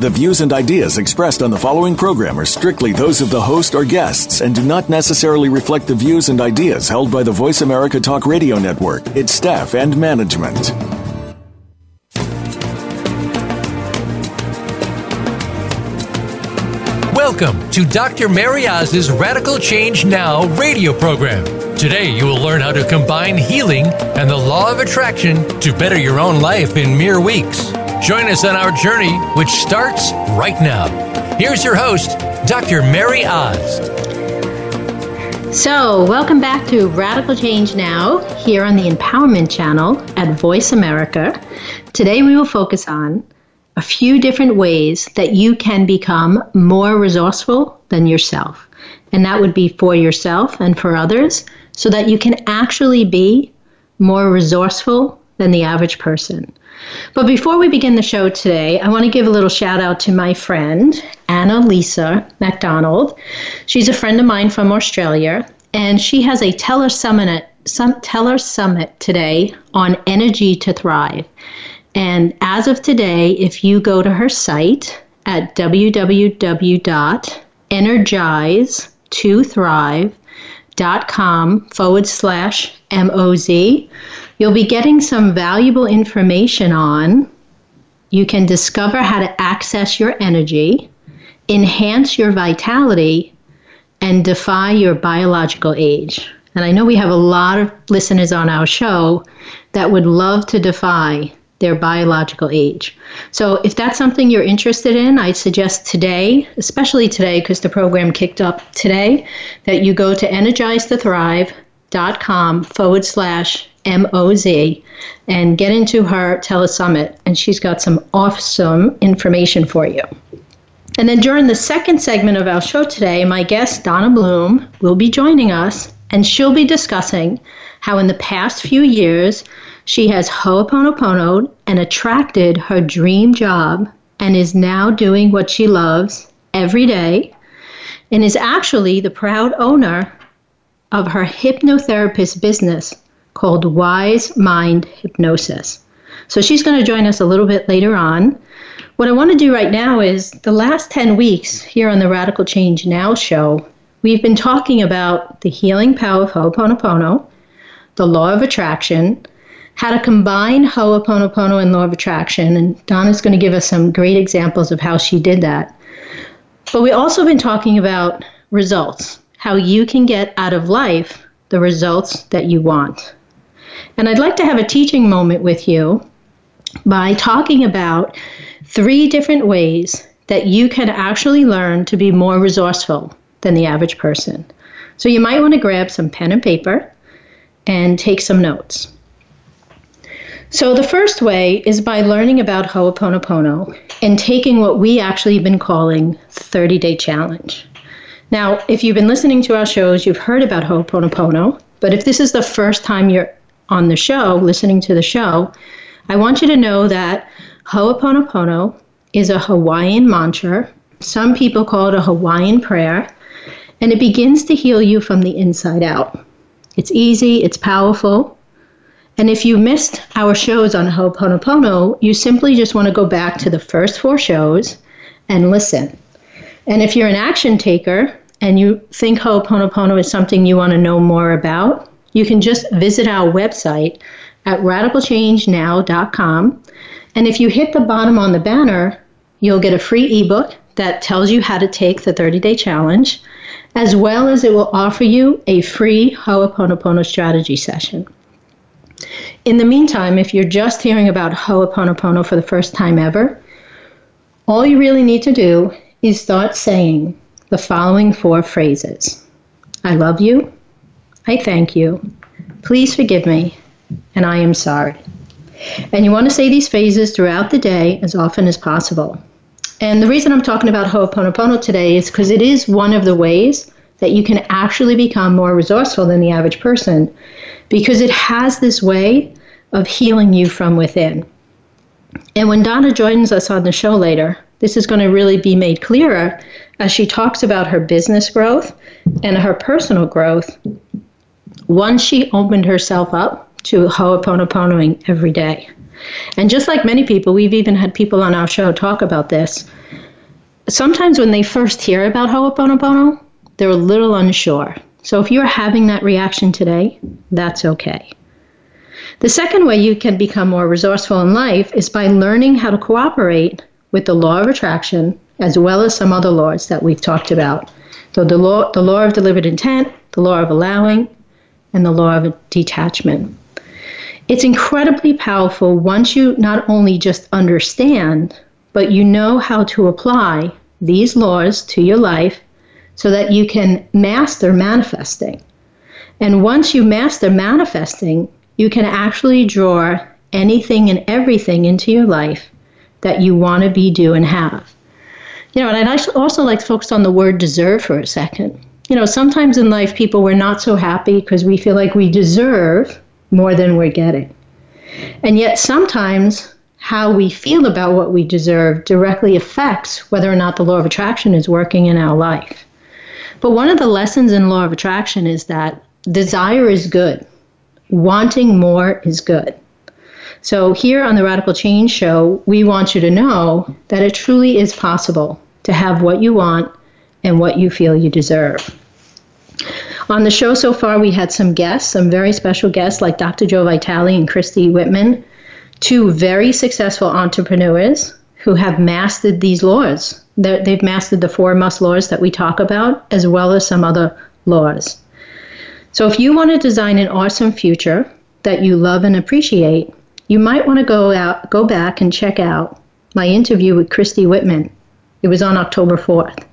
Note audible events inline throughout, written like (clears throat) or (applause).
The views and ideas expressed on the following program are strictly those of the host or guests and do not necessarily reflect the views and ideas held by the Voice America Talk Radio Network, its staff, and management. Welcome to Dr. Mary Oz's Radical Change Now radio program. Today, you will learn how to combine healing and the law of attraction to better your own life in mere weeks. Join us on our journey, which starts right now. Here's your host, Dr. Mary Oz. So, welcome back to Radical Change Now here on the Empowerment Channel at Voice America. Today, we will focus on a few different ways that you can become more resourceful than yourself. And that would be for yourself and for others, so that you can actually be more resourceful than the average person. But before we begin the show today, I want to give a little shout out to my friend, Anna Lisa MacDonald. She's a friend of mine from Australia, and she has a telesummit, some telesummit today on energy to thrive. And as of today, if you go to her site at www.energize2thrive.com forward slash MOZ, You'll be getting some valuable information on you can discover how to access your energy, enhance your vitality, and defy your biological age. And I know we have a lot of listeners on our show that would love to defy their biological age. So if that's something you're interested in, I suggest today, especially today because the program kicked up today, that you go to energizetothrive.com forward slash M-O-Z, and get into her telesummit, and she's got some awesome information for you. And then during the second segment of our show today, my guest, Donna Bloom, will be joining us, and she'll be discussing how in the past few years she has ho'oponopono and attracted her dream job and is now doing what she loves every day and is actually the proud owner of her hypnotherapist business called Wise Mind Hypnosis. So she's going to join us a little bit later on. What I want to do right now is the last 10 weeks here on the Radical Change Now show, we've been talking about the healing power of Ho'oponopono, the law of attraction, how to combine Ho'oponopono and law of attraction. And Donna's going to give us some great examples of how she did that. But we also been talking about results, how you can get out of life the results that you want. And I'd like to have a teaching moment with you by talking about three different ways that you can actually learn to be more resourceful than the average person. So you might want to grab some pen and paper and take some notes. So the first way is by learning about Ho'oponopono and taking what we actually have been calling 30 day challenge. Now, if you've been listening to our shows, you've heard about Ho'oponopono, but if this is the first time you're on the show, listening to the show, I want you to know that Ho'oponopono is a Hawaiian mantra. Some people call it a Hawaiian prayer, and it begins to heal you from the inside out. It's easy, it's powerful. And if you missed our shows on Ho'oponopono, you simply just want to go back to the first four shows and listen. And if you're an action taker and you think Ho'oponopono is something you want to know more about, you can just visit our website at radicalchangenow.com. And if you hit the bottom on the banner, you'll get a free ebook that tells you how to take the 30 day challenge, as well as it will offer you a free Ho'oponopono strategy session. In the meantime, if you're just hearing about Ho'oponopono for the first time ever, all you really need to do is start saying the following four phrases I love you. I thank you. Please forgive me, and I am sorry. And you want to say these phrases throughout the day as often as possible. And the reason I'm talking about Ho'oponopono today is because it is one of the ways that you can actually become more resourceful than the average person because it has this way of healing you from within. And when Donna joins us on the show later, this is going to really be made clearer as she talks about her business growth and her personal growth once she opened herself up to Ho'oponoponoing every day. And just like many people, we've even had people on our show talk about this. Sometimes when they first hear about Ho'oponopono, they're a little unsure. So if you're having that reaction today, that's okay. The second way you can become more resourceful in life is by learning how to cooperate with the law of attraction as well as some other laws that we've talked about. So the law, the law of deliberate intent, the law of allowing, and the law of detachment. It's incredibly powerful once you not only just understand, but you know how to apply these laws to your life so that you can master manifesting. And once you master manifesting, you can actually draw anything and everything into your life that you want to be, do, and have. You know, and I'd also like to focus on the word deserve for a second. You know, sometimes in life, people we're not so happy because we feel like we deserve more than we're getting. And yet, sometimes how we feel about what we deserve directly affects whether or not the law of attraction is working in our life. But one of the lessons in law of attraction is that desire is good, wanting more is good. So, here on the Radical Change Show, we want you to know that it truly is possible to have what you want and what you feel you deserve. On the show so far, we had some guests, some very special guests like Dr. Joe Vitale and Christy Whitman, two very successful entrepreneurs who have mastered these laws. they they've mastered the four must laws that we talk about, as well as some other laws. So, if you want to design an awesome future that you love and appreciate, you might want to go out, go back and check out my interview with Christy Whitman. It was on October 4th.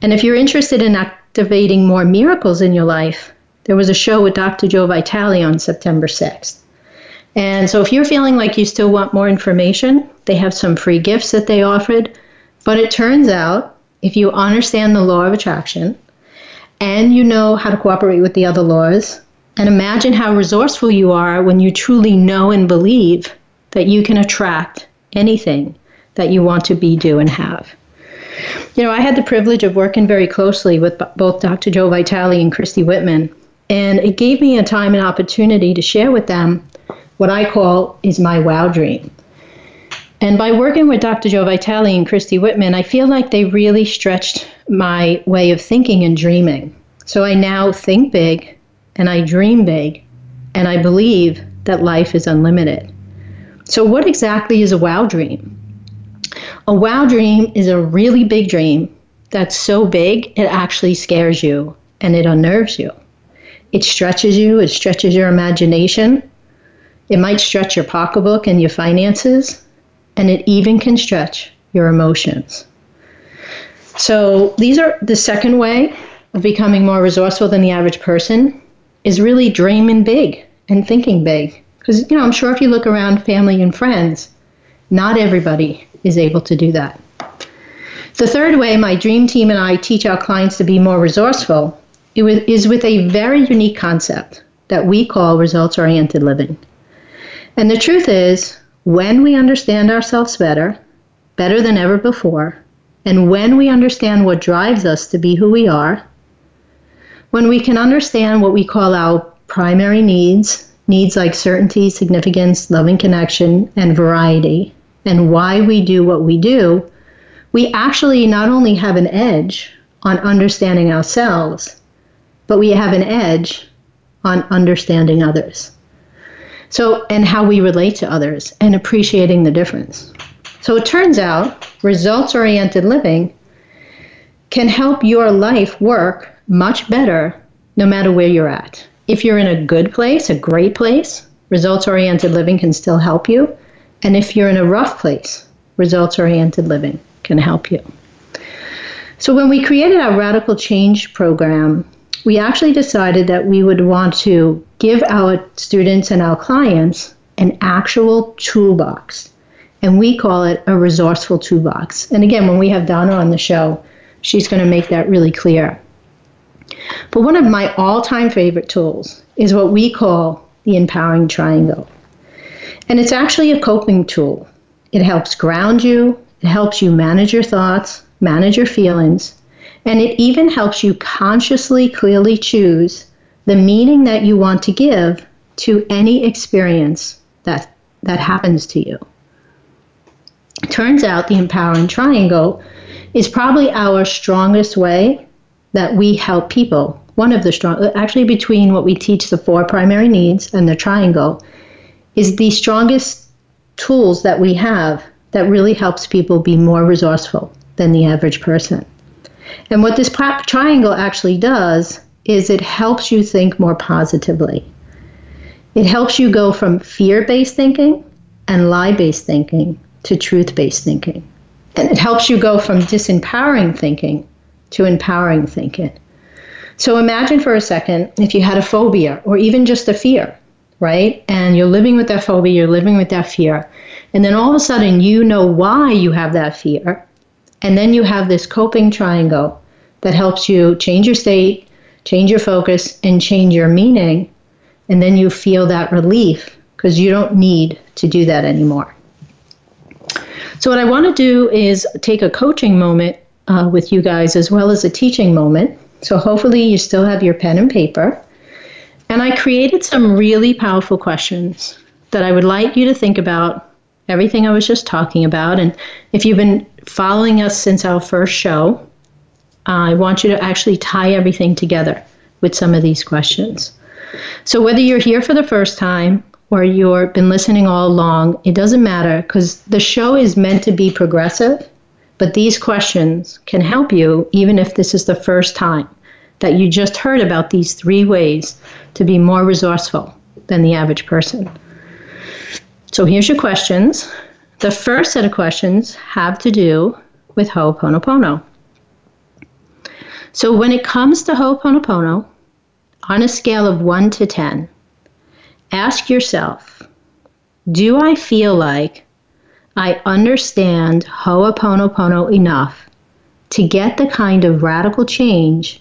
And if you're interested in activating more miracles in your life, there was a show with Dr. Joe Vitale on September 6th. And so if you're feeling like you still want more information, they have some free gifts that they offered. But it turns out if you understand the law of attraction and you know how to cooperate with the other laws, and imagine how resourceful you are when you truly know and believe that you can attract anything that you want to be, do, and have. You know, I had the privilege of working very closely with both Dr. Joe Vitale and Christy Whitman, and it gave me a time and opportunity to share with them what I call is my wow dream. And by working with Dr. Joe Vitale and Christy Whitman, I feel like they really stretched my way of thinking and dreaming. So I now think big and I dream big, and I believe that life is unlimited. So, what exactly is a wow dream? A wow dream is a really big dream that's so big it actually scares you and it unnerves you. It stretches you, it stretches your imagination, it might stretch your pocketbook and your finances, and it even can stretch your emotions. So, these are the second way of becoming more resourceful than the average person is really dreaming big and thinking big. Because, you know, I'm sure if you look around family and friends, not everybody is able to do that. The third way my dream team and I teach our clients to be more resourceful is with a very unique concept that we call results oriented living. And the truth is, when we understand ourselves better, better than ever before, and when we understand what drives us to be who we are, when we can understand what we call our primary needs, needs like certainty, significance, loving connection, and variety, and why we do what we do, we actually not only have an edge on understanding ourselves, but we have an edge on understanding others. So, and how we relate to others and appreciating the difference. So it turns out results oriented living can help your life work much better no matter where you're at. If you're in a good place, a great place, results oriented living can still help you. And if you're in a rough place, results oriented living can help you. So, when we created our Radical Change program, we actually decided that we would want to give our students and our clients an actual toolbox. And we call it a resourceful toolbox. And again, when we have Donna on the show, she's going to make that really clear. But one of my all time favorite tools is what we call the empowering triangle. And it's actually a coping tool. It helps ground you, it helps you manage your thoughts, manage your feelings, and it even helps you consciously, clearly choose the meaning that you want to give to any experience that, that happens to you. Turns out the empowering triangle is probably our strongest way that we help people. One of the strong, actually, between what we teach the four primary needs and the triangle, is the strongest tools that we have that really helps people be more resourceful than the average person. And what this triangle actually does is it helps you think more positively. It helps you go from fear based thinking and lie based thinking to truth based thinking. And it helps you go from disempowering thinking to empowering thinking. So imagine for a second if you had a phobia or even just a fear, right? And you're living with that phobia, you're living with that fear. And then all of a sudden you know why you have that fear. And then you have this coping triangle that helps you change your state, change your focus, and change your meaning. And then you feel that relief because you don't need to do that anymore. So, what I want to do is take a coaching moment uh, with you guys as well as a teaching moment. So, hopefully, you still have your pen and paper. And I created some really powerful questions that I would like you to think about everything I was just talking about. And if you've been following us since our first show, uh, I want you to actually tie everything together with some of these questions. So, whether you're here for the first time or you've been listening all along, it doesn't matter because the show is meant to be progressive, but these questions can help you even if this is the first time that you just heard about these three ways to be more resourceful than the average person. So here's your questions. The first set of questions have to do with Ho'oponopono. So when it comes to Ho'oponopono, on a scale of 1 to 10, ask yourself Do I feel like I understand Ho'oponopono enough to get the kind of radical change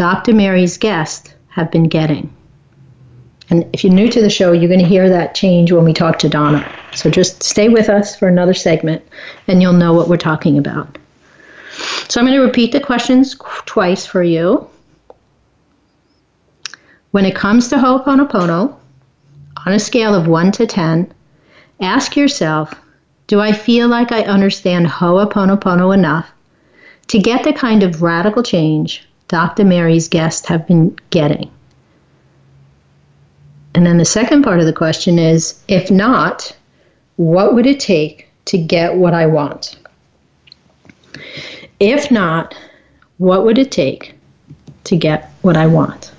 Dr. Mary's guests have been getting? And if you're new to the show, you're going to hear that change when we talk to Donna. So just stay with us for another segment and you'll know what we're talking about. So I'm going to repeat the questions twice for you. When it comes to Ho'oponopono, on a scale of 1 to 10, ask yourself Do I feel like I understand Ho'oponopono enough to get the kind of radical change Dr. Mary's guests have been getting? And then the second part of the question is If not, what would it take to get what I want? If not, what would it take to get what I want?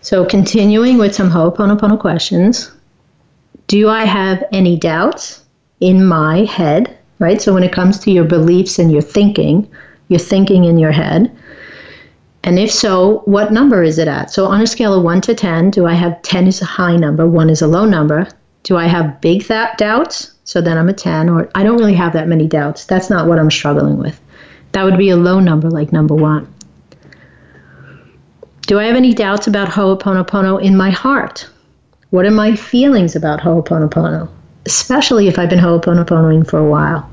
So, continuing with some Ho'oponopono questions, do I have any doubts in my head, right? So, when it comes to your beliefs and your thinking, your thinking in your head, and if so, what number is it at? So, on a scale of 1 to 10, do I have 10 is a high number, 1 is a low number? Do I have big th- doubts? So then I'm a 10, or I don't really have that many doubts. That's not what I'm struggling with. That would be a low number, like number one. Do I have any doubts about Ho'oponopono in my heart? What are my feelings about Ho'oponopono? Especially if I've been Ho'oponoponoing for a while.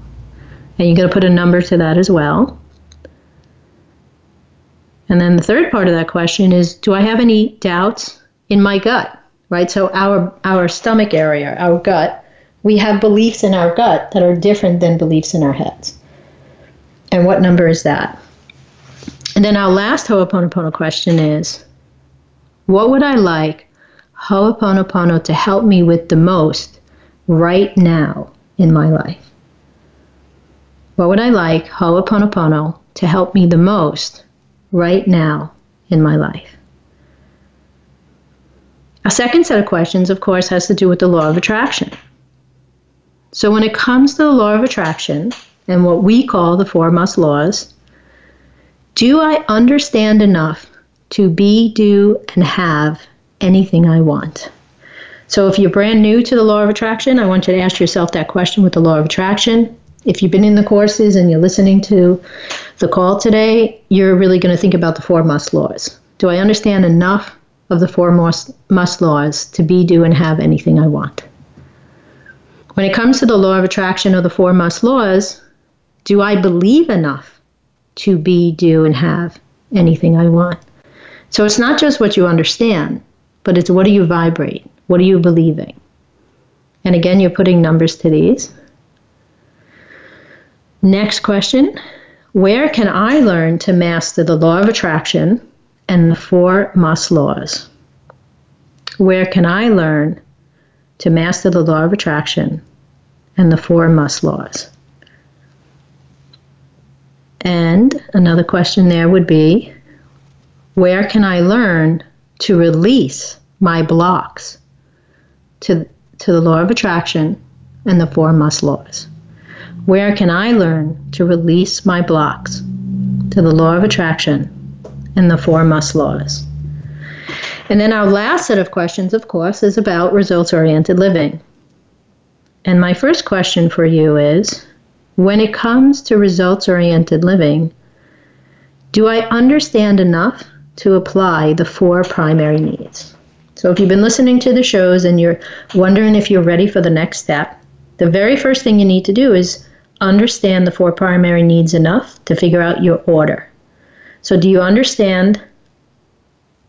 And you're going to put a number to that as well. And then the third part of that question is Do I have any doubts in my gut? Right? So, our, our stomach area, our gut, we have beliefs in our gut that are different than beliefs in our heads. And what number is that? And then our last Ho'oponopono question is What would I like Ho'oponopono to help me with the most right now in my life? What would I like Ho'oponopono to help me the most right now in my life? A second set of questions, of course, has to do with the law of attraction. So, when it comes to the law of attraction and what we call the four must laws, do I understand enough to be, do, and have anything I want? So, if you're brand new to the law of attraction, I want you to ask yourself that question with the law of attraction. If you've been in the courses and you're listening to the call today, you're really going to think about the four must laws. Do I understand enough of the four must, must laws to be, do, and have anything I want? When it comes to the law of attraction or the four must laws, do I believe enough to be, do, and have anything I want? So it's not just what you understand, but it's what do you vibrate? What are you believing? And again, you're putting numbers to these. Next question Where can I learn to master the law of attraction and the four must laws? Where can I learn to master the law of attraction and the four must laws? And another question there would be Where can I learn to release my blocks to, to the law of attraction and the four must laws? Where can I learn to release my blocks to the law of attraction and the four must laws? And then our last set of questions, of course, is about results oriented living. And my first question for you is when it comes to results oriented living, do I understand enough to apply the four primary needs? So, if you've been listening to the shows and you're wondering if you're ready for the next step, the very first thing you need to do is understand the four primary needs enough to figure out your order. So, do you understand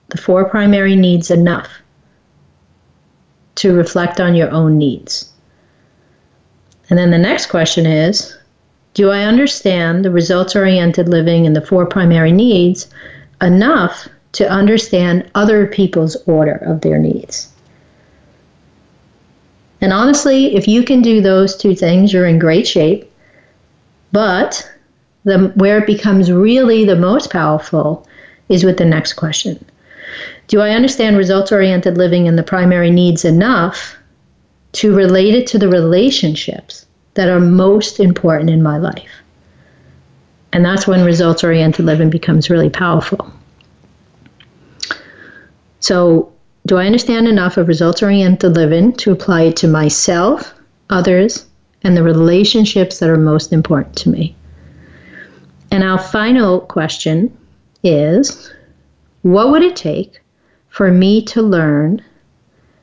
the four primary needs enough to reflect on your own needs? And then the next question is Do I understand the results oriented living and the four primary needs enough to understand other people's order of their needs? And honestly, if you can do those two things, you're in great shape. But the, where it becomes really the most powerful is with the next question Do I understand results oriented living and the primary needs enough to relate it to the relationships that are most important in my life? And that's when results oriented living becomes really powerful. So, do I understand enough of results oriented living to apply it to myself, others, and the relationships that are most important to me. And our final question is what would it take for me to learn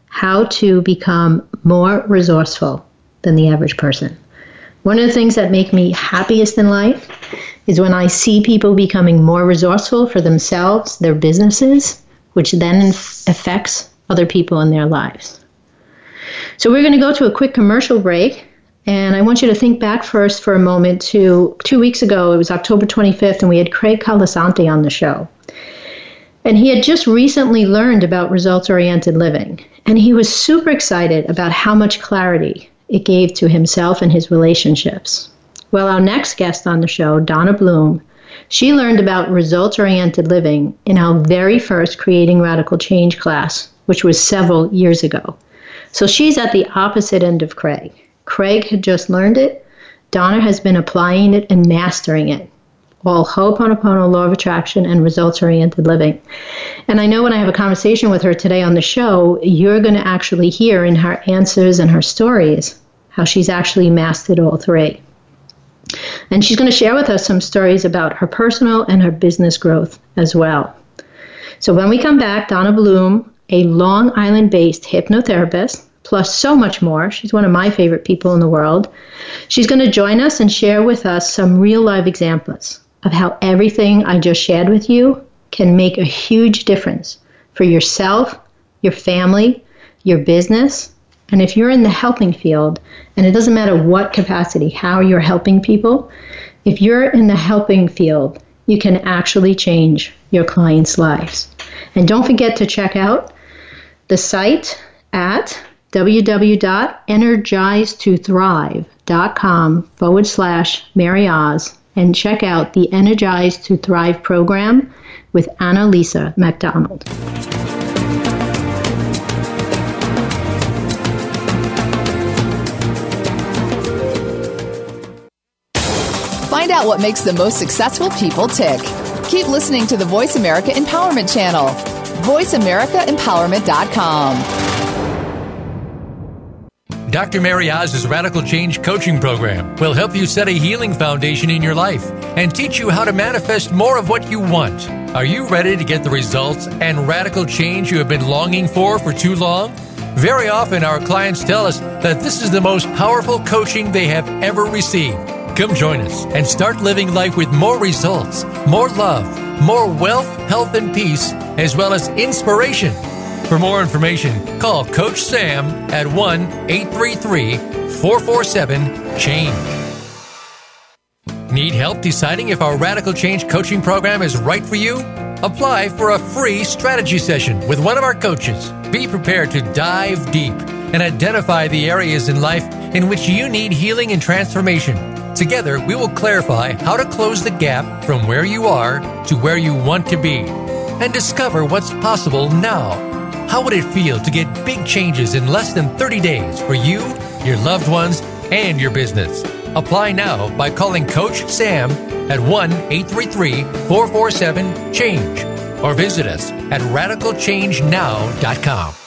how to become more resourceful than the average person? One of the things that make me happiest in life is when I see people becoming more resourceful for themselves, their businesses, which then affects other people in their lives. So we're going to go to a quick commercial break. And I want you to think back first for a moment to two weeks ago, it was October 25th, and we had Craig Colasanti on the show. And he had just recently learned about results oriented living. And he was super excited about how much clarity it gave to himself and his relationships. Well, our next guest on the show, Donna Bloom, she learned about results oriented living in our very first Creating Radical Change class, which was several years ago. So she's at the opposite end of Craig. Craig had just learned it. Donna has been applying it and mastering it. All Ho'oponopono, law of attraction, and results oriented living. And I know when I have a conversation with her today on the show, you're going to actually hear in her answers and her stories how she's actually mastered all three. And she's going to share with us some stories about her personal and her business growth as well. So when we come back, Donna Bloom, a Long Island based hypnotherapist, plus so much more. She's one of my favorite people in the world. She's going to join us and share with us some real life examples of how everything I just shared with you can make a huge difference for yourself, your family, your business. And if you're in the helping field, and it doesn't matter what capacity, how you're helping people, if you're in the helping field, you can actually change your clients' lives. And don't forget to check out the site at www.energizetothrive.com forward slash Mary Oz and check out the Energize to Thrive program with Annalisa McDonald. Find out what makes the most successful people tick. Keep listening to the Voice America Empowerment Channel. VoiceAmericaEmpowerment.com. Dr. Mary Oz's Radical Change Coaching Program will help you set a healing foundation in your life and teach you how to manifest more of what you want. Are you ready to get the results and radical change you have been longing for for too long? Very often, our clients tell us that this is the most powerful coaching they have ever received. Come join us and start living life with more results, more love, more wealth, health, and peace, as well as inspiration. For more information, call Coach Sam at 1 833 447 CHANGE. Need help deciding if our Radical Change coaching program is right for you? Apply for a free strategy session with one of our coaches. Be prepared to dive deep and identify the areas in life in which you need healing and transformation. Together, we will clarify how to close the gap from where you are to where you want to be and discover what's possible now. How would it feel to get big changes in less than 30 days for you, your loved ones, and your business? Apply now by calling Coach Sam at 1 833 447 CHANGE or visit us at radicalchangenow.com.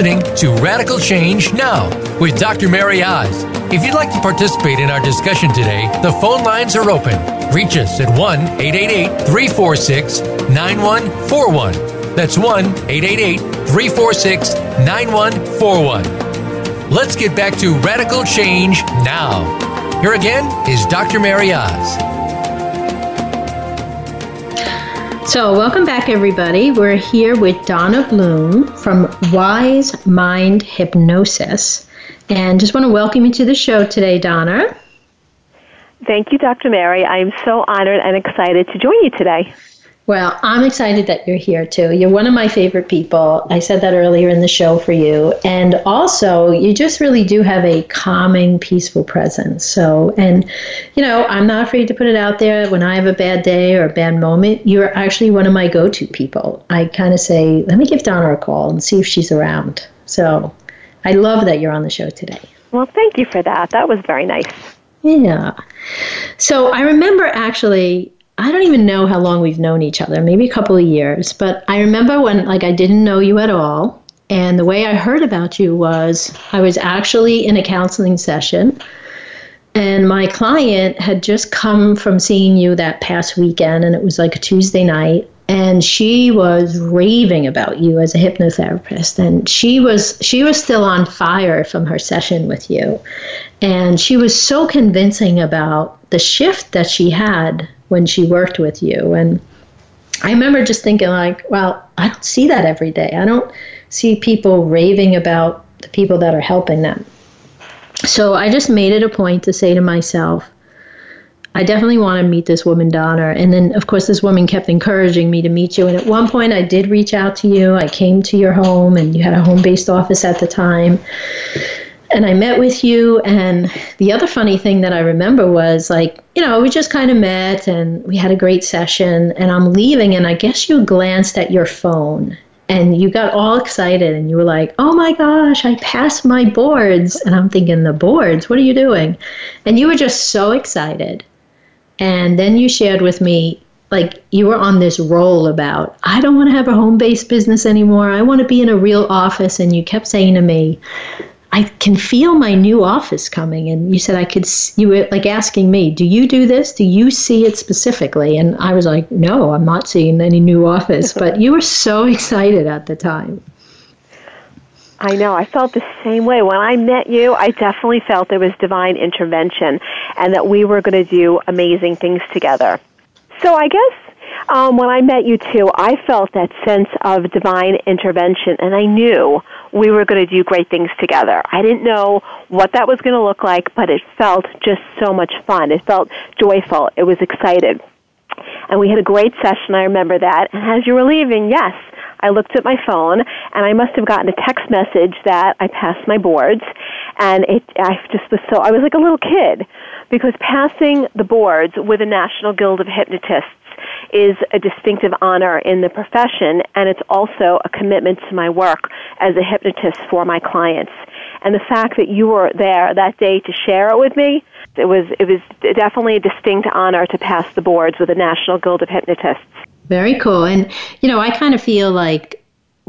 listening to Radical Change Now with Dr. Mary Oz. If you'd like to participate in our discussion today, the phone lines are open. Reach us at 1 888 346 9141. That's 1 888 346 9141. Let's get back to Radical Change Now. Here again is Dr. Mary Oz. So, welcome back, everybody. We're here with Donna Bloom from Wise Mind Hypnosis. And just want to welcome you to the show today, Donna. Thank you, Dr. Mary. I'm so honored and excited to join you today. Well, I'm excited that you're here too. You're one of my favorite people. I said that earlier in the show for you. And also, you just really do have a calming, peaceful presence. So, and, you know, I'm not afraid to put it out there. When I have a bad day or a bad moment, you're actually one of my go to people. I kind of say, let me give Donna a call and see if she's around. So, I love that you're on the show today. Well, thank you for that. That was very nice. Yeah. So, I remember actually I don't even know how long we've known each other, maybe a couple of years, but I remember when like I didn't know you at all. And the way I heard about you was I was actually in a counseling session and my client had just come from seeing you that past weekend and it was like a Tuesday night and she was raving about you as a hypnotherapist and she was she was still on fire from her session with you and she was so convincing about the shift that she had when she worked with you. And I remember just thinking, like, well, I don't see that every day. I don't see people raving about the people that are helping them. So I just made it a point to say to myself, I definitely want to meet this woman, Donna. And then, of course, this woman kept encouraging me to meet you. And at one point, I did reach out to you. I came to your home, and you had a home based office at the time and I met with you. And the other funny thing that I remember was like, you know, we just kind of met and we had a great session. And I'm leaving, and I guess you glanced at your phone and you got all excited and you were like, oh my gosh, I passed my boards. And I'm thinking, the boards? What are you doing? And you were just so excited. And then you shared with me, like, you were on this roll about, I don't want to have a home based business anymore. I want to be in a real office. And you kept saying to me, I can feel my new office coming. And you said I could, you were like asking me, do you do this? Do you see it specifically? And I was like, no, I'm not seeing any new office. but you were so excited at the time. I know. I felt the same way. When I met you, I definitely felt there was divine intervention and that we were going to do amazing things together. So I guess Um, when I met you too, I felt that sense of divine intervention, and I knew we were going to do great things together. I didn't know what that was going to look like, but it felt just so much fun. It felt joyful. It was excited. And we had a great session, I remember that. And as you were leaving, yes, I looked at my phone and I must have gotten a text message that I passed my boards and it I just was so I was like a little kid because passing the boards with the National Guild of Hypnotists is a distinctive honor in the profession, and it's also a commitment to my work as a hypnotist for my clients. And the fact that you were there that day to share it with me, it was it was definitely a distinct honor to pass the boards with the National Guild of Hypnotists. Very cool. And you know, I kind of feel like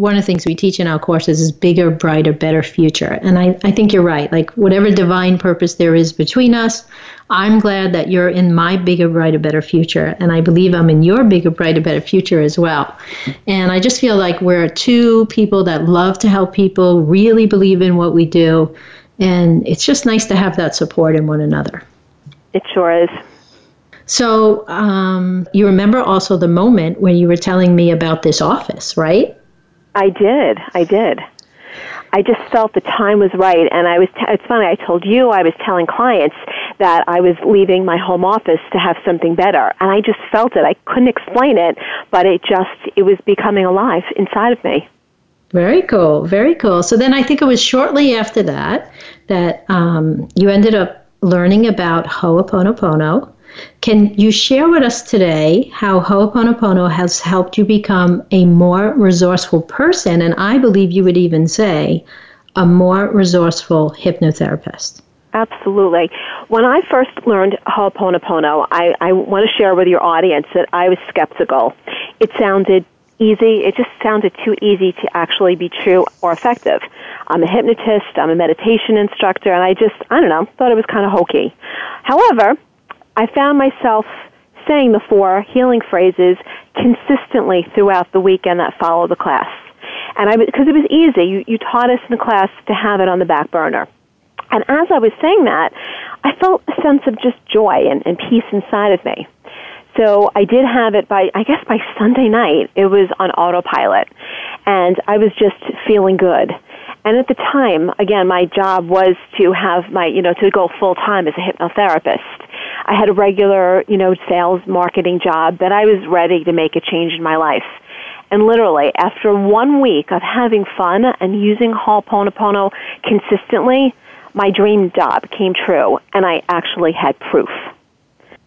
one of the things we teach in our courses is bigger, brighter, better future. And I, I think you're right. Like, whatever divine purpose there is between us, I'm glad that you're in my bigger, brighter, better future. And I believe I'm in your bigger, brighter, better future as well. And I just feel like we're two people that love to help people, really believe in what we do. And it's just nice to have that support in one another. It sure is. So, um, you remember also the moment when you were telling me about this office, right? I did. I did. I just felt the time was right, and I was. T- it's funny. I told you I was telling clients that I was leaving my home office to have something better, and I just felt it. I couldn't explain it, but it just it was becoming alive inside of me. Very cool. Very cool. So then I think it was shortly after that that um, you ended up learning about Ho'oponopono can you share with us today how Ho'oponopono has helped you become a more resourceful person, and I believe you would even say a more resourceful hypnotherapist? Absolutely. When I first learned Ho'oponopono, I, I want to share with your audience that I was skeptical. It sounded easy. It just sounded too easy to actually be true or effective. I'm a hypnotist, I'm a meditation instructor, and I just, I don't know, thought it was kind of hokey. However, I found myself saying the four healing phrases consistently throughout the weekend that followed the class. And I, because it was easy, you, you taught us in the class to have it on the back burner. And as I was saying that, I felt a sense of just joy and, and peace inside of me. So I did have it by, I guess by Sunday night, it was on autopilot. And I was just feeling good. And at the time, again, my job was to have my, you know, to go full time as a hypnotherapist. I had a regular, you know, sales marketing job that I was ready to make a change in my life. And literally, after one week of having fun and using Ho'oponopono consistently, my dream job came true, and I actually had proof.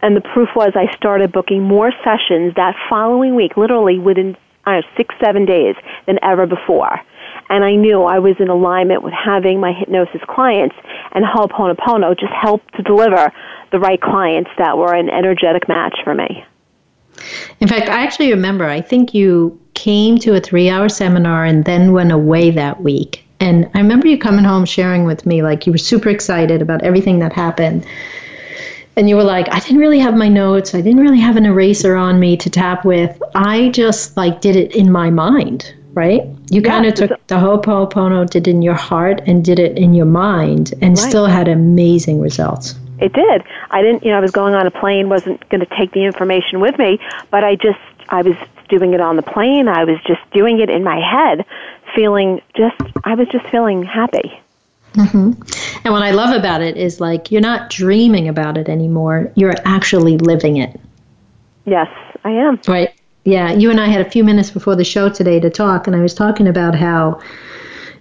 And the proof was I started booking more sessions that following week, literally within I don't know, six, seven days than ever before and I knew I was in alignment with having my hypnosis clients, and Ho'oponopono just helped to deliver the right clients that were an energetic match for me. In fact, I actually remember, I think you came to a three hour seminar and then went away that week. And I remember you coming home sharing with me, like you were super excited about everything that happened. And you were like, I didn't really have my notes. I didn't really have an eraser on me to tap with. I just like did it in my mind right? You yeah, kind of took the Ho'oponopono, did it in your heart, and did it in your mind, and right. still had amazing results. It did. I didn't, you know, I was going on a plane, wasn't going to take the information with me, but I just, I was doing it on the plane. I was just doing it in my head, feeling just, I was just feeling happy. Mm-hmm. And what I love about it is like you're not dreaming about it anymore, you're actually living it. Yes, I am. Right. Yeah, you and I had a few minutes before the show today to talk, and I was talking about how,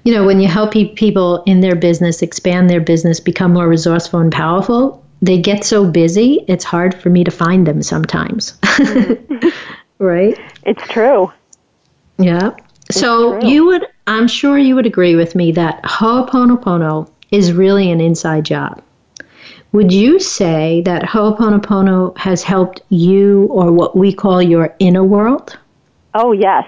you know, when you help people in their business expand their business, become more resourceful and powerful, they get so busy, it's hard for me to find them sometimes. (laughs) Right? It's true. Yeah. It's so true. you would, I'm sure you would agree with me that Ho'oponopono is really an inside job. Would you say that Ho'oponopono has helped you or what we call your inner world? Oh, yes.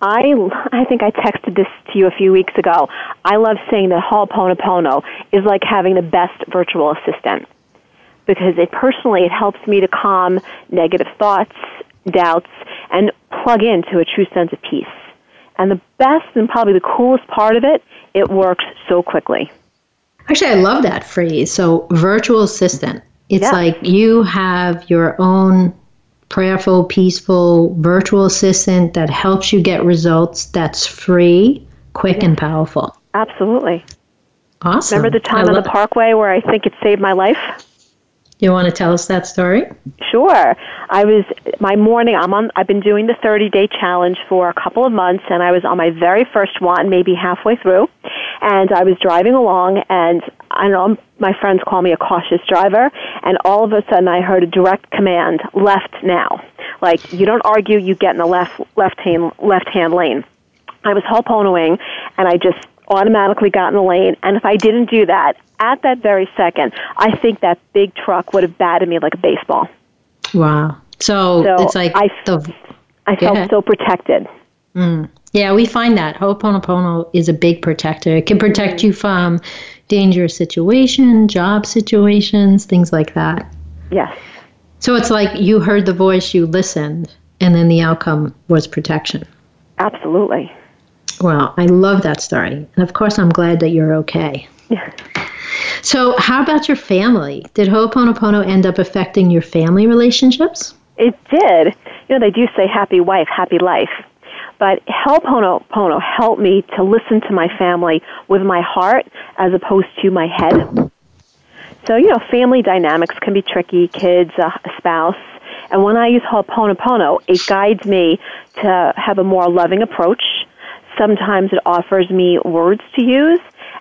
I, I think I texted this to you a few weeks ago. I love saying that Ho'oponopono is like having the best virtual assistant because it personally it helps me to calm negative thoughts, doubts, and plug into a true sense of peace. And the best and probably the coolest part of it, it works so quickly. Actually, I love that phrase. So, virtual assistant. It's yeah. like you have your own prayerful, peaceful virtual assistant that helps you get results that's free, quick, and powerful. Absolutely. Awesome. Remember the time on the parkway where I think it saved my life? You want to tell us that story? Sure. I was my morning. I'm on. I've been doing the 30 day challenge for a couple of months, and I was on my very first one, maybe halfway through, and I was driving along, and I know my friends call me a cautious driver, and all of a sudden I heard a direct command: left now. Like you don't argue, you get in the left left hand left hand lane. I was ho'oponoing, and I just automatically got in the lane. And if I didn't do that at that very second, I think that big truck would have batted me like a baseball. Wow. So, so it's like I, the, I felt ahead. so protected. Mm. Yeah, we find that Ho'oponopono is a big protector. It can protect you from dangerous situations, job situations, things like that. Yes. So it's like you heard the voice, you listened, and then the outcome was protection. Absolutely. Well, I love that story. And of course, I'm glad that you're okay. Yeah. (laughs) So, how about your family? Did Ho'oponopono end up affecting your family relationships? It did. You know, they do say happy wife, happy life. But Ho'oponopono helped me to listen to my family with my heart as opposed to my head. So, you know, family dynamics can be tricky, kids, a spouse. And when I use Ho'oponopono, it guides me to have a more loving approach Sometimes it offers me words to use,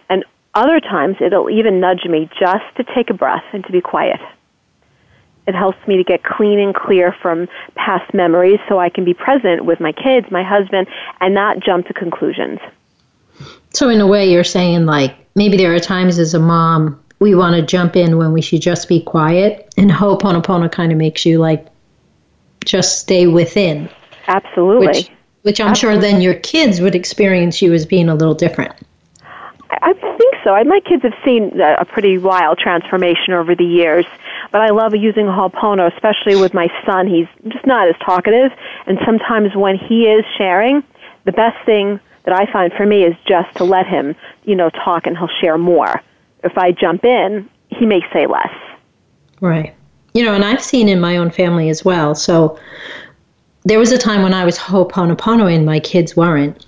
and other times it'll even nudge me just to take a breath and to be quiet. It helps me to get clean and clear from past memories so I can be present with my kids, my husband, and not jump to conclusions. So, in a way, you're saying, like, maybe there are times as a mom we want to jump in when we should just be quiet, and Ho'oponopono kind of makes you, like, just stay within. Absolutely. Which which I'm Absolutely. sure then your kids would experience you as being a little different. I think so. My kids have seen a pretty wild transformation over the years, but I love using Ho'opono, especially with my son. He's just not as talkative, and sometimes when he is sharing, the best thing that I find for me is just to let him, you know, talk and he'll share more. If I jump in, he may say less. Right. You know, and I've seen in my own family as well. So there was a time when I was Ho'oponopono and my kids weren't.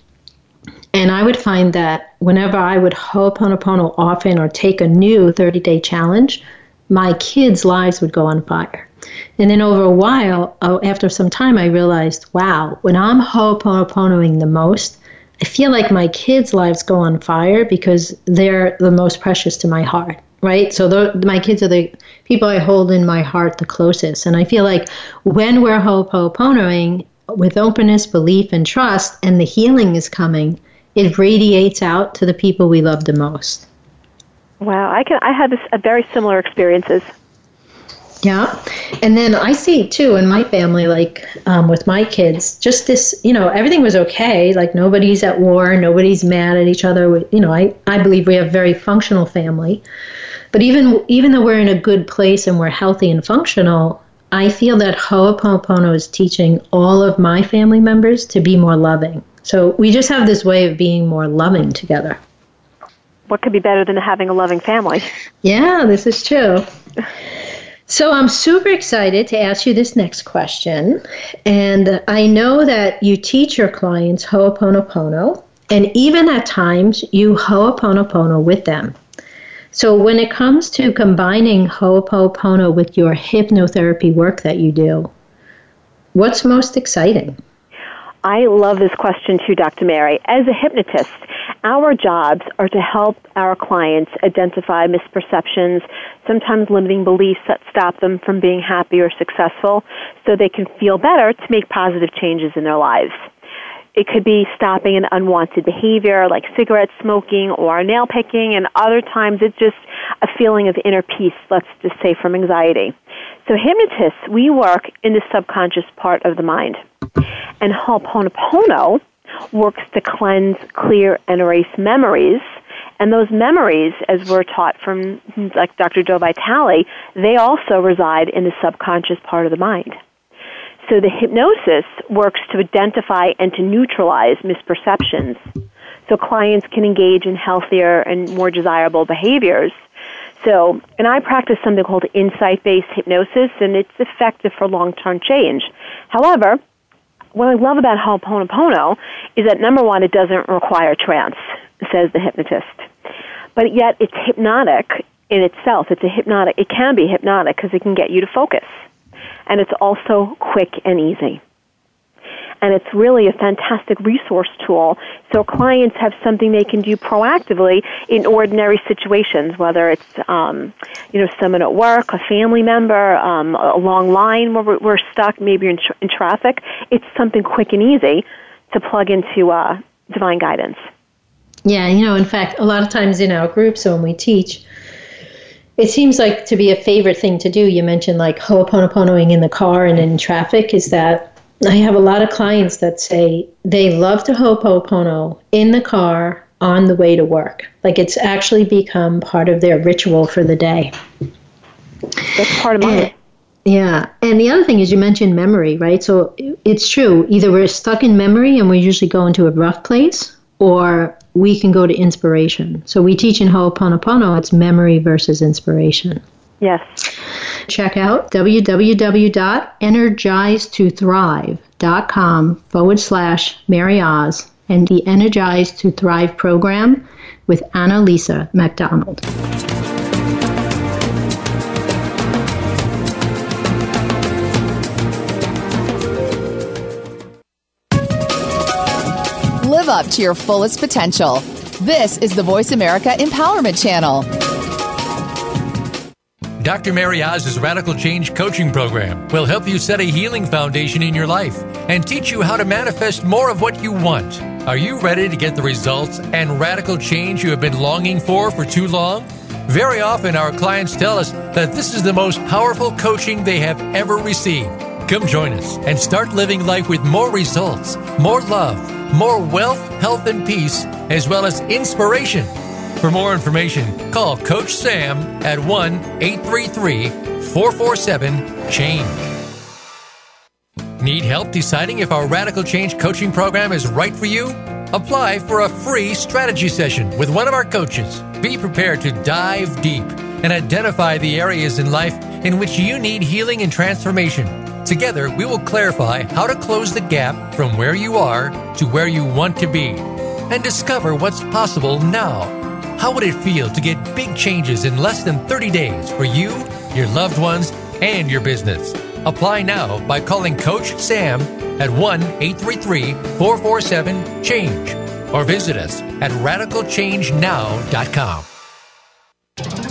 And I would find that whenever I would Ho'oponopono often or take a new 30 day challenge, my kids' lives would go on fire. And then over a while, oh, after some time, I realized, wow, when I'm Ho'oponoponoing the most, I feel like my kids' lives go on fire because they're the most precious to my heart right? So the, my kids are the people I hold in my heart the closest. And I feel like when we're ho'oponoing with openness, belief, and trust, and the healing is coming, it radiates out to the people we love the most. Wow, I can. I had this, a very similar experiences. Yeah. And then I see too in my family, like um, with my kids, just this, you know, everything was okay. Like nobody's at war, nobody's mad at each other. We, you know, I, I believe we have a very functional family. But even even though we're in a good place and we're healthy and functional, I feel that Ho'oponopono is teaching all of my family members to be more loving. So we just have this way of being more loving together. What could be better than having a loving family? Yeah, this is true. So I'm super excited to ask you this next question. And I know that you teach your clients Ho'oponopono, and even at times you Ho'oponopono with them. So when it comes to combining Ho'oponopono with your hypnotherapy work that you do, what's most exciting? I love this question too, Dr. Mary. As a hypnotist, our jobs are to help our clients identify misperceptions, sometimes limiting beliefs that stop them from being happy or successful, so they can feel better to make positive changes in their lives. It could be stopping an unwanted behavior like cigarette smoking or nail picking, and other times it's just a feeling of inner peace, let's just say from anxiety. So hypnotists, we work in the subconscious part of the mind. And Ho'oponopono works to cleanse, clear, and erase memories. And those memories, as we're taught from like Dr. Joe Vitale, they also reside in the subconscious part of the mind. So the hypnosis works to identify and to neutralize misperceptions so clients can engage in healthier and more desirable behaviors. So, and I practice something called insight based hypnosis, and it's effective for long term change. However, what I love about Ho'oponopono is that number one, it doesn't require trance, says the hypnotist. But yet it's hypnotic in itself. It's a hypnotic, it can be hypnotic because it can get you to focus. And it's also quick and easy and it's really a fantastic resource tool so clients have something they can do proactively in ordinary situations, whether it's um, you know someone at work, a family member, um, a long line where we're, stuck, maybe in, in traffic. It's something quick and easy to plug into uh, divine guidance. Yeah, you know, in fact, a lot of times in our groups when we teach, it seems like to be a favorite thing to do. You mentioned like ho'oponoponoing in the car and in traffic. Is that I have a lot of clients that say they love to ho'oponopono in the car on the way to work. Like it's actually become part of their ritual for the day. That's part of mine. Yeah. And the other thing is you mentioned memory, right? So it's true. Either we're stuck in memory and we usually go into a rough place, or we can go to inspiration. So we teach in Ho'oponopono, it's memory versus inspiration. Yes. Check out www.energizetothrive.com forward slash Mary Oz and the Energize to Thrive program with Annalisa McDonald. Live up to your fullest potential. This is the Voice America Empowerment Channel. Dr. Mary Oz's Radical Change Coaching Program will help you set a healing foundation in your life and teach you how to manifest more of what you want. Are you ready to get the results and radical change you have been longing for for too long? Very often, our clients tell us that this is the most powerful coaching they have ever received. Come join us and start living life with more results, more love, more wealth, health, and peace, as well as inspiration for more information, call Coach Sam at 1 833 447 CHANGE. Need help deciding if our Radical Change coaching program is right for you? Apply for a free strategy session with one of our coaches. Be prepared to dive deep and identify the areas in life in which you need healing and transformation. Together, we will clarify how to close the gap from where you are to where you want to be and discover what's possible now. How would it feel to get big changes in less than 30 days for you, your loved ones, and your business? Apply now by calling Coach Sam at 1 833 447 CHANGE or visit us at radicalchangenow.com.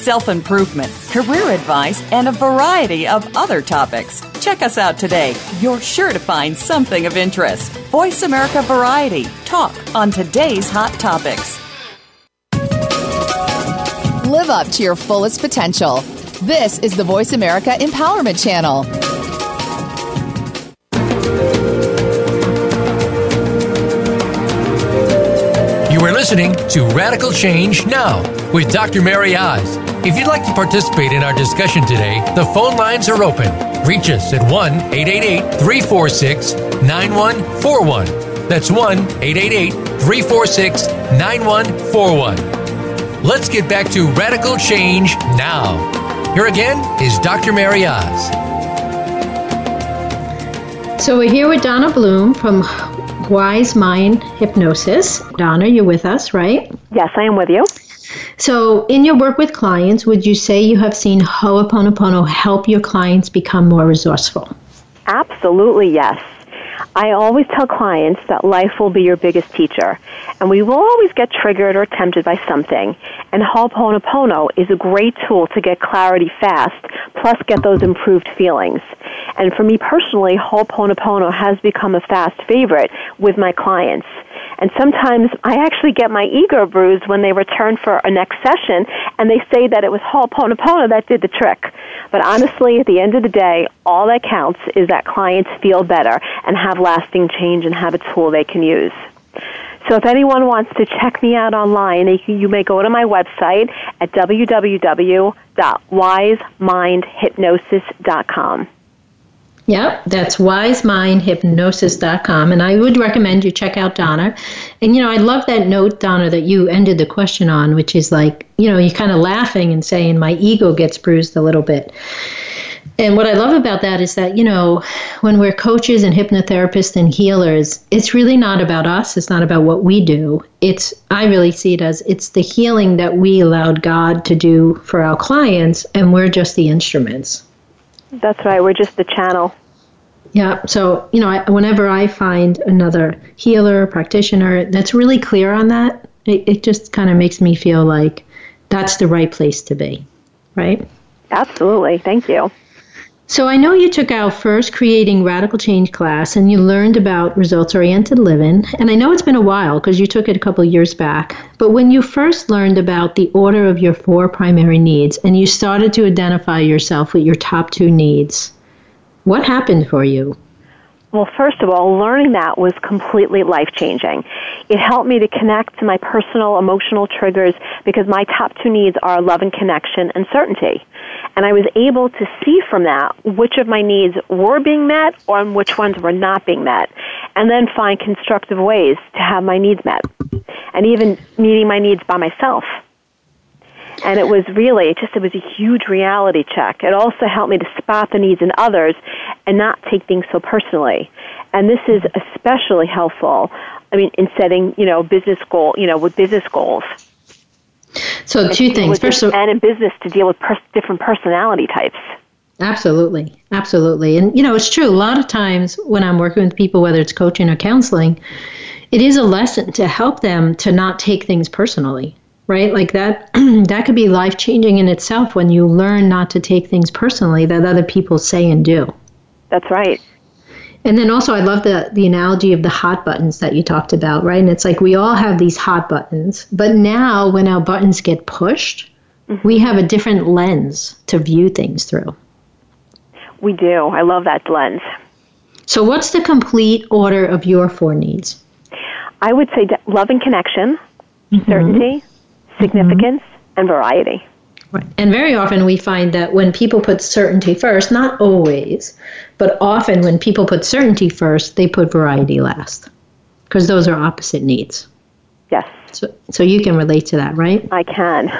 self improvement, career advice, and a variety of other topics. Check us out today. You're sure to find something of interest. Voice America Variety. Talk on today's hot topics. Live up to your fullest potential. This is the Voice America Empowerment Channel. Listening to Radical Change Now with Dr. Mary Oz. If you'd like to participate in our discussion today, the phone lines are open. Reach us at 1 888 346 9141. That's 1 888 346 9141. Let's get back to Radical Change now. Here again is Dr. Mary Oz. So we're here with Donna Bloom from Wise Mind Hypnosis. Donna, you're with us, right? Yes, I am with you. So, in your work with clients, would you say you have seen Ho'oponopono help your clients become more resourceful? Absolutely, yes. I always tell clients that life will be your biggest teacher, and we will always get triggered or tempted by something. And Ho'oponopono is a great tool to get clarity fast, plus get those improved feelings. And for me personally, Ho'oponopono has become a fast favorite with my clients. And sometimes I actually get my ego bruised when they return for a next session and they say that it was Ho'oponopono that did the trick. But honestly, at the end of the day, all that counts is that clients feel better and have lasting change and a tool they can use. So if anyone wants to check me out online, you, you may go to my website at www.wisemindhypnosis.com. Yep, that's wisemindhypnosis.com. And I would recommend you check out Donna. And, you know, I love that note, Donna, that you ended the question on, which is like, you know, you're kind of laughing and saying, my ego gets bruised a little bit. And what I love about that is that, you know, when we're coaches and hypnotherapists and healers, it's really not about us. It's not about what we do. It's, I really see it as it's the healing that we allowed God to do for our clients, and we're just the instruments. That's right. We're just the channel. Yeah. So, you know, I, whenever I find another healer, practitioner that's really clear on that, it, it just kind of makes me feel like that's the right place to be. Right? Absolutely. Thank you. So I know you took our first Creating Radical Change class and you learned about results oriented living. And I know it's been a while because you took it a couple years back. But when you first learned about the order of your four primary needs and you started to identify yourself with your top two needs, what happened for you? Well, first of all, learning that was completely life changing. It helped me to connect to my personal emotional triggers because my top two needs are love and connection and certainty. And I was able to see from that which of my needs were being met or which ones were not being met. And then find constructive ways to have my needs met. And even meeting my needs by myself. And it was really, just, it was a huge reality check. It also helped me to spot the needs in others and not take things so personally. And this is especially helpful, I mean, in setting, you know, business goal, you know, with business goals. So two things. First, of, and in business to deal with pers- different personality types. Absolutely, absolutely, and you know it's true. A lot of times when I'm working with people, whether it's coaching or counseling, it is a lesson to help them to not take things personally, right? Like that, (clears throat) that could be life changing in itself when you learn not to take things personally that other people say and do. That's right. And then also, I love the the analogy of the hot buttons that you talked about, right? And it's like we all have these hot buttons, but now when our buttons get pushed, mm-hmm. we have a different lens to view things through. We do. I love that lens. So, what's the complete order of your four needs? I would say love and connection, mm-hmm. certainty, significance, mm-hmm. and variety. Right. And very often we find that when people put certainty first, not always, but often when people put certainty first, they put variety last because those are opposite needs. Yes. So, so you can relate to that, right? I can.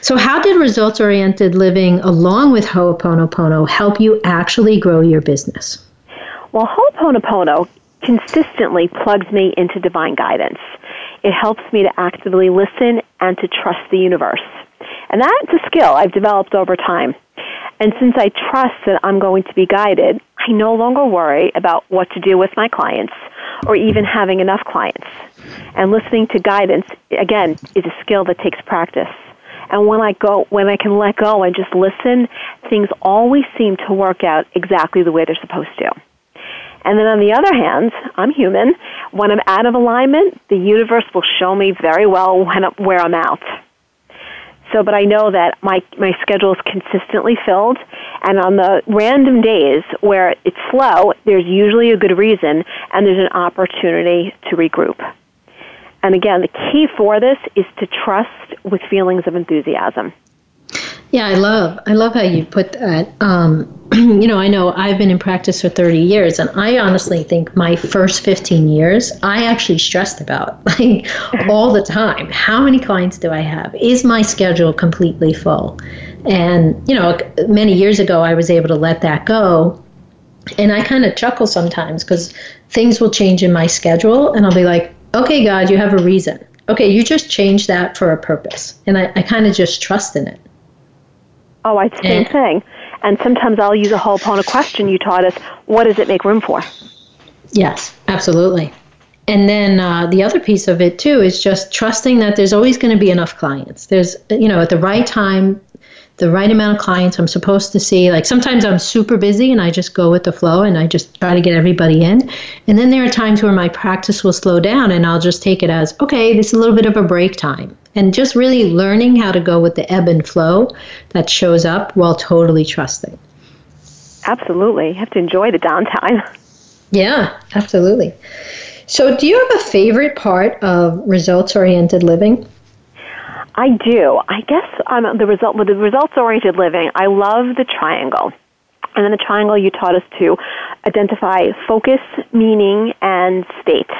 So, how did results oriented living along with Ho'oponopono help you actually grow your business? Well, Ho'oponopono consistently plugs me into divine guidance. It helps me to actively listen and to trust the universe. And that's a skill I've developed over time. And since I trust that I'm going to be guided, I no longer worry about what to do with my clients or even having enough clients. And listening to guidance, again, is a skill that takes practice. And when I go, when I can let go and just listen, things always seem to work out exactly the way they're supposed to. And then on the other hand, I'm human. When I'm out of alignment, the universe will show me very well when, where I'm out. So, but I know that my, my schedule is consistently filled, and on the random days where it's slow, there's usually a good reason, and there's an opportunity to regroup. And again, the key for this is to trust with feelings of enthusiasm. Yeah, I love I love how you put that. Um, (clears throat) you know, I know I've been in practice for 30 years, and I honestly think my first 15 years, I actually stressed about (laughs) like all the time. How many clients do I have? Is my schedule completely full? And you know, many years ago, I was able to let that go, and I kind of chuckle sometimes because things will change in my schedule, and I'll be like, "Okay, God, you have a reason. Okay, you just changed that for a purpose," and I, I kind of just trust in it. Oh, I same and, thing. And sometimes I'll use a Ho'oponopono question you taught us. What does it make room for? Yes, absolutely. And then uh, the other piece of it too is just trusting that there's always going to be enough clients. There's, you know, at the right time, the right amount of clients I'm supposed to see. Like sometimes I'm super busy and I just go with the flow and I just try to get everybody in. And then there are times where my practice will slow down and I'll just take it as, okay, this is a little bit of a break time. And just really learning how to go with the ebb and flow that shows up while totally trusting. Absolutely. You have to enjoy the downtime. (laughs) Yeah, absolutely. So, do you have a favorite part of results oriented living? I do. I guess um, the result with the results oriented living, I love the triangle. And then the triangle, you taught us to identify focus, meaning, and state.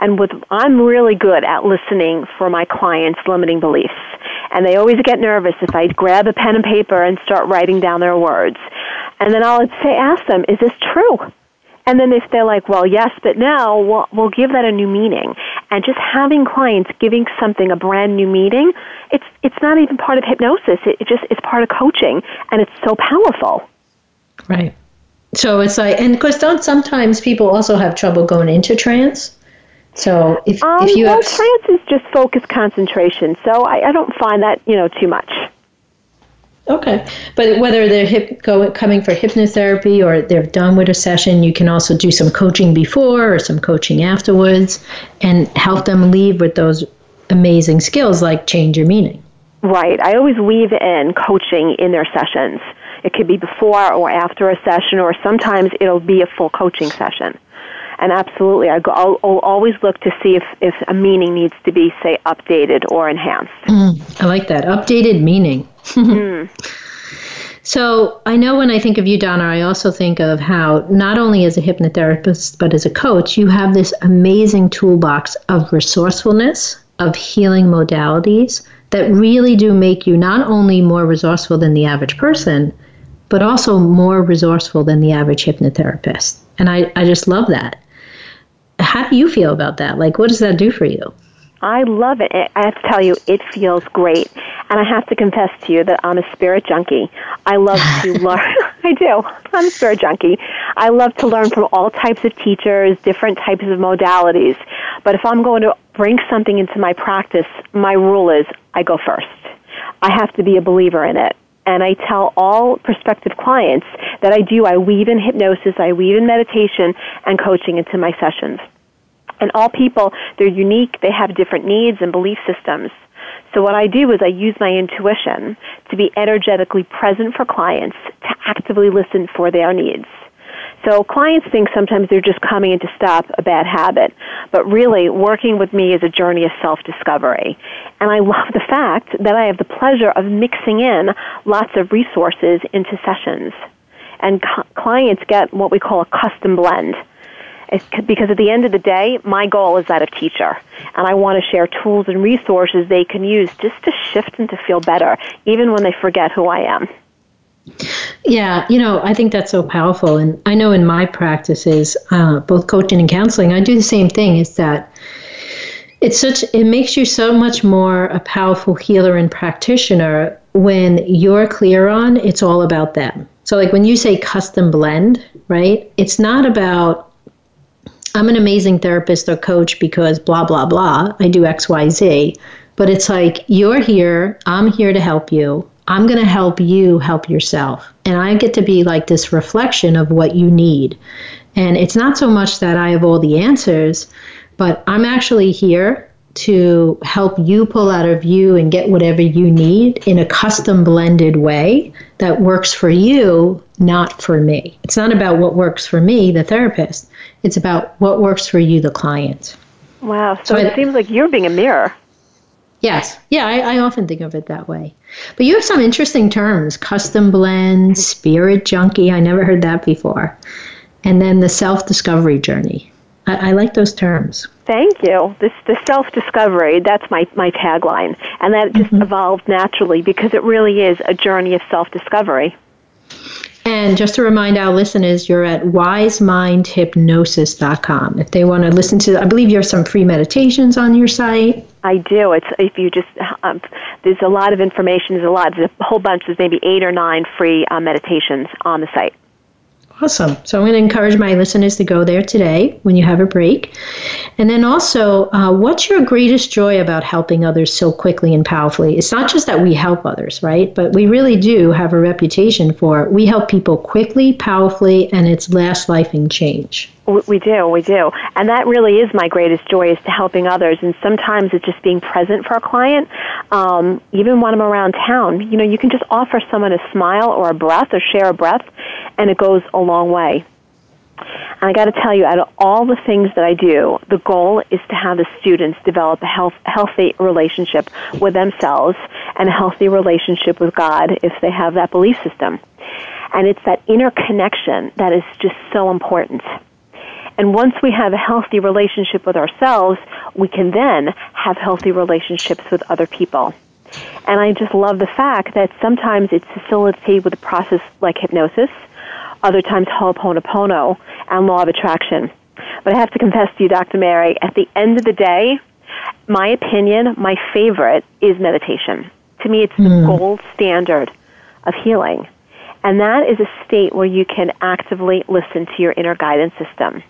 And with, I'm really good at listening for my clients' limiting beliefs. And they always get nervous if I grab a pen and paper and start writing down their words. And then I'll say, ask them, is this true? And then if they're like, well, yes, but now we'll, we'll give that a new meaning. And just having clients giving something a brand new meaning, it's, it's not even part of hypnosis. It, it just, it's part of coaching. And it's so powerful. Right. So it's like, and because don't sometimes people also have trouble going into trance? So if, um, if you well, have. trance is just focus concentration. So I, I don't find that, you know, too much. Okay, but whether they're hip, go, coming for hypnotherapy or they're done with a session, you can also do some coaching before or some coaching afterwards, and help them leave with those amazing skills like change your meaning. Right. I always weave in coaching in their sessions. It could be before or after a session, or sometimes it'll be a full coaching session. And absolutely, I go, I'll, I'll always look to see if, if a meaning needs to be, say, updated or enhanced. Mm, I like that. Updated meaning. (laughs) mm. So I know when I think of you, Donna, I also think of how not only as a hypnotherapist, but as a coach, you have this amazing toolbox of resourcefulness, of healing modalities that really do make you not only more resourceful than the average person, but also more resourceful than the average hypnotherapist. And I, I just love that. How do you feel about that? Like, what does that do for you? I love it. I have to tell you, it feels great. And I have to confess to you that I'm a spirit junkie. I love to (laughs) learn. (laughs) I do. I'm a spirit junkie. I love to learn from all types of teachers, different types of modalities. But if I'm going to bring something into my practice, my rule is I go first. I have to be a believer in it. And I tell all prospective clients that I do. I weave in hypnosis, I weave in meditation and coaching into my sessions. And all people, they're unique, they have different needs and belief systems. So what I do is I use my intuition to be energetically present for clients, to actively listen for their needs. So clients think sometimes they're just coming in to stop a bad habit, but really working with me is a journey of self-discovery. And I love the fact that I have the pleasure of mixing in lots of resources into sessions. And clients get what we call a custom blend because at the end of the day, my goal is that of teacher. And I want to share tools and resources they can use just to shift and to feel better, even when they forget who I am. Yeah, you know, I think that's so powerful. And I know in my practices, uh, both coaching and counseling, I do the same thing is that it's such, it makes you so much more a powerful healer and practitioner when you're clear on it's all about them. So, like when you say custom blend, right? It's not about I'm an amazing therapist or coach because blah, blah, blah. I do X, Y, Z. But it's like, you're here. I'm here to help you. I'm going to help you help yourself. And I get to be like this reflection of what you need. And it's not so much that I have all the answers, but I'm actually here to help you pull out of you and get whatever you need in a custom blended way that works for you, not for me. It's not about what works for me, the therapist. It's about what works for you, the client. Wow. So, so it I, seems like you're being a mirror. Yes. Yeah, I, I, often think of it that way. But you have some interesting terms custom blend, spirit junkie. I never heard that before. And then the self discovery journey. I, I like those terms. Thank you. This the self discovery. That's my my tagline, and that just mm-hmm. evolved naturally because it really is a journey of self discovery. And just to remind our listeners, you're at wisemindhypnosis.com. If they want to listen to, I believe you have some free meditations on your site. I do. It's if you just um, there's a lot of information. There's a lot. There's a whole bunch. There's maybe eight or nine free uh, meditations on the site. Awesome. So I'm going to encourage my listeners to go there today when you have a break. And then also, uh, what's your greatest joy about helping others so quickly and powerfully? It's not just that we help others, right? But we really do have a reputation for we help people quickly, powerfully, and it's last life in change. We do, we do. And that really is my greatest joy is to helping others. And sometimes it's just being present for a client. Um, even when I'm around town, you know, you can just offer someone a smile or a breath or share a breath, and it goes a long way. And I got to tell you, out of all the things that I do, the goal is to have the students develop a health, healthy relationship with themselves and a healthy relationship with God if they have that belief system. And it's that inner connection that is just so important. And once we have a healthy relationship with ourselves, we can then have healthy relationships with other people. And I just love the fact that sometimes it's facilitated with a process like hypnosis, other times Ho'oponopono and law of attraction. But I have to confess to you, Dr. Mary, at the end of the day, my opinion, my favorite is meditation. To me, it's the hmm. gold standard of healing. And that is a state where you can actively listen to your inner guidance system.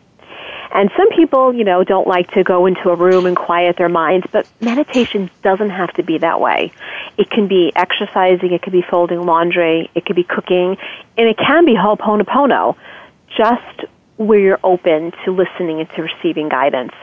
And some people, you know, don't like to go into a room and quiet their minds, but meditation doesn't have to be that way. It can be exercising, it could be folding laundry, it could be cooking, and it can be Ho'oponopono, just where you're open to listening and to receiving guidance.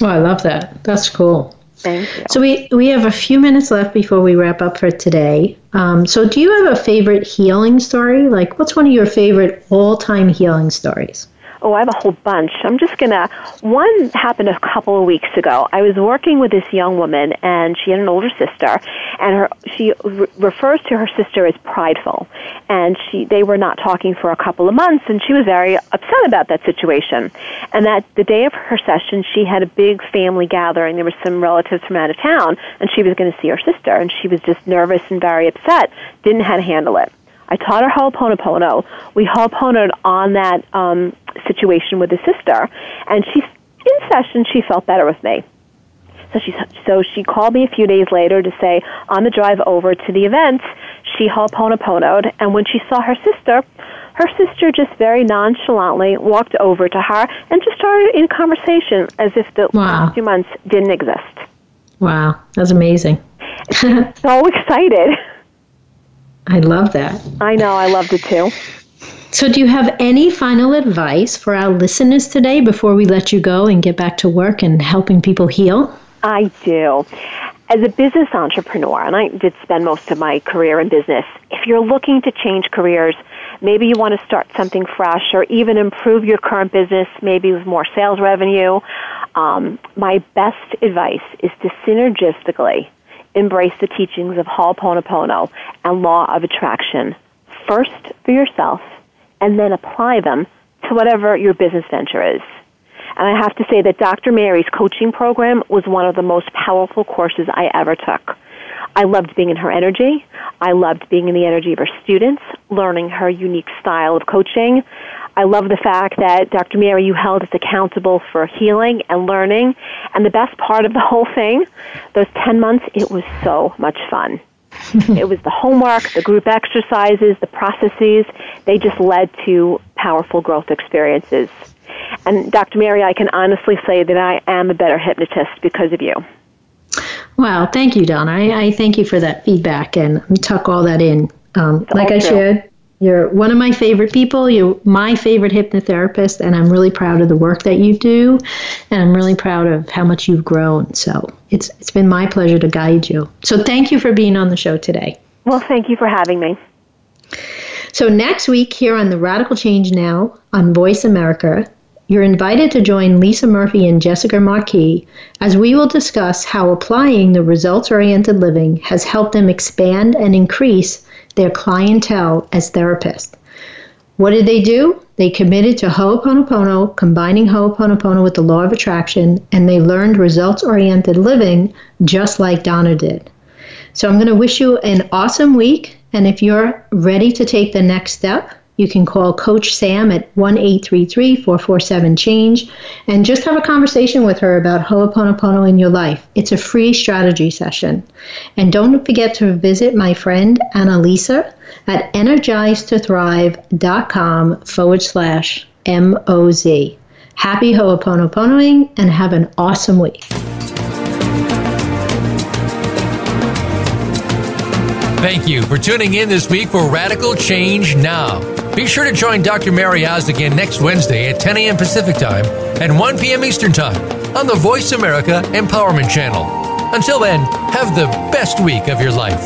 Oh, I love that. That's cool. Thank you. So we we have a few minutes left before we wrap up for today. Um, so do you have a favorite healing story? Like, what's one of your favorite all time healing stories? Oh, I have a whole bunch. I'm just going to. One happened a couple of weeks ago. I was working with this young woman, and she had an older sister, and her she re- refers to her sister as prideful. And she they were not talking for a couple of months, and she was very upset about that situation. And that the day of her session, she had a big family gathering. There were some relatives from out of town, and she was going to see her sister, and she was just nervous and very upset. Didn't know how to handle it. I taught her Ho'oponopono. We Ho'oponoed on that um, situation with the sister, and she, in session, she felt better with me. So she, so she called me a few days later to say on the drive over to the event, she Ho'oponoponoed, and when she saw her sister, her sister just very nonchalantly walked over to her and just started in conversation as if the wow. last few months didn't exist. Wow, that's amazing. so (laughs) excited. I love that. I know, I loved it too. So, do you have any final advice for our listeners today before we let you go and get back to work and helping people heal? I do. As a business entrepreneur, and I did spend most of my career in business, if you're looking to change careers, maybe you want to start something fresh or even improve your current business, maybe with more sales revenue, um, my best advice is to synergistically embrace the teachings of Ho'oponopono and law of attraction first for yourself and then apply them to whatever your business venture is. And I have to say that Dr. Mary's coaching program was one of the most powerful courses I ever took. I loved being in her energy. I loved being in the energy of her students, learning her unique style of coaching. I love the fact that Dr. Mary, you held us accountable for healing and learning. And the best part of the (laughs) whole thing, those 10 months, it was so much fun. (laughs) it was the homework, the group exercises, the processes. They just led to powerful growth experiences. And Dr. Mary, I can honestly say that I am a better hypnotist because of you. Wow, thank you, Donna. I, I thank you for that feedback and tuck all that in. Um, like I shared, you're one of my favorite people. You're my favorite hypnotherapist, and I'm really proud of the work that you do, and I'm really proud of how much you've grown. So it's it's been my pleasure to guide you. So thank you for being on the show today. Well, thank you for having me. So next week here on the Radical Change Now on Voice America, you're invited to join Lisa Murphy and Jessica Marquis as we will discuss how applying the results oriented living has helped them expand and increase their clientele as therapists. What did they do? They committed to Ho'oponopono, combining Ho'oponopono with the law of attraction, and they learned results oriented living just like Donna did. So I'm going to wish you an awesome week. And if you're ready to take the next step, you can call Coach Sam at 1 447 change and just have a conversation with her about Ho'oponopono in your life. It's a free strategy session. And don't forget to visit my friend Annalisa at energizetothrive.com forward slash MOZ. Happy Ho'oponoponoing and have an awesome week. Thank you for tuning in this week for Radical Change Now. Be sure to join Dr. Mary Oz again next Wednesday at 10 a.m. Pacific Time and 1 p.m. Eastern Time on the Voice America Empowerment Channel. Until then, have the best week of your life.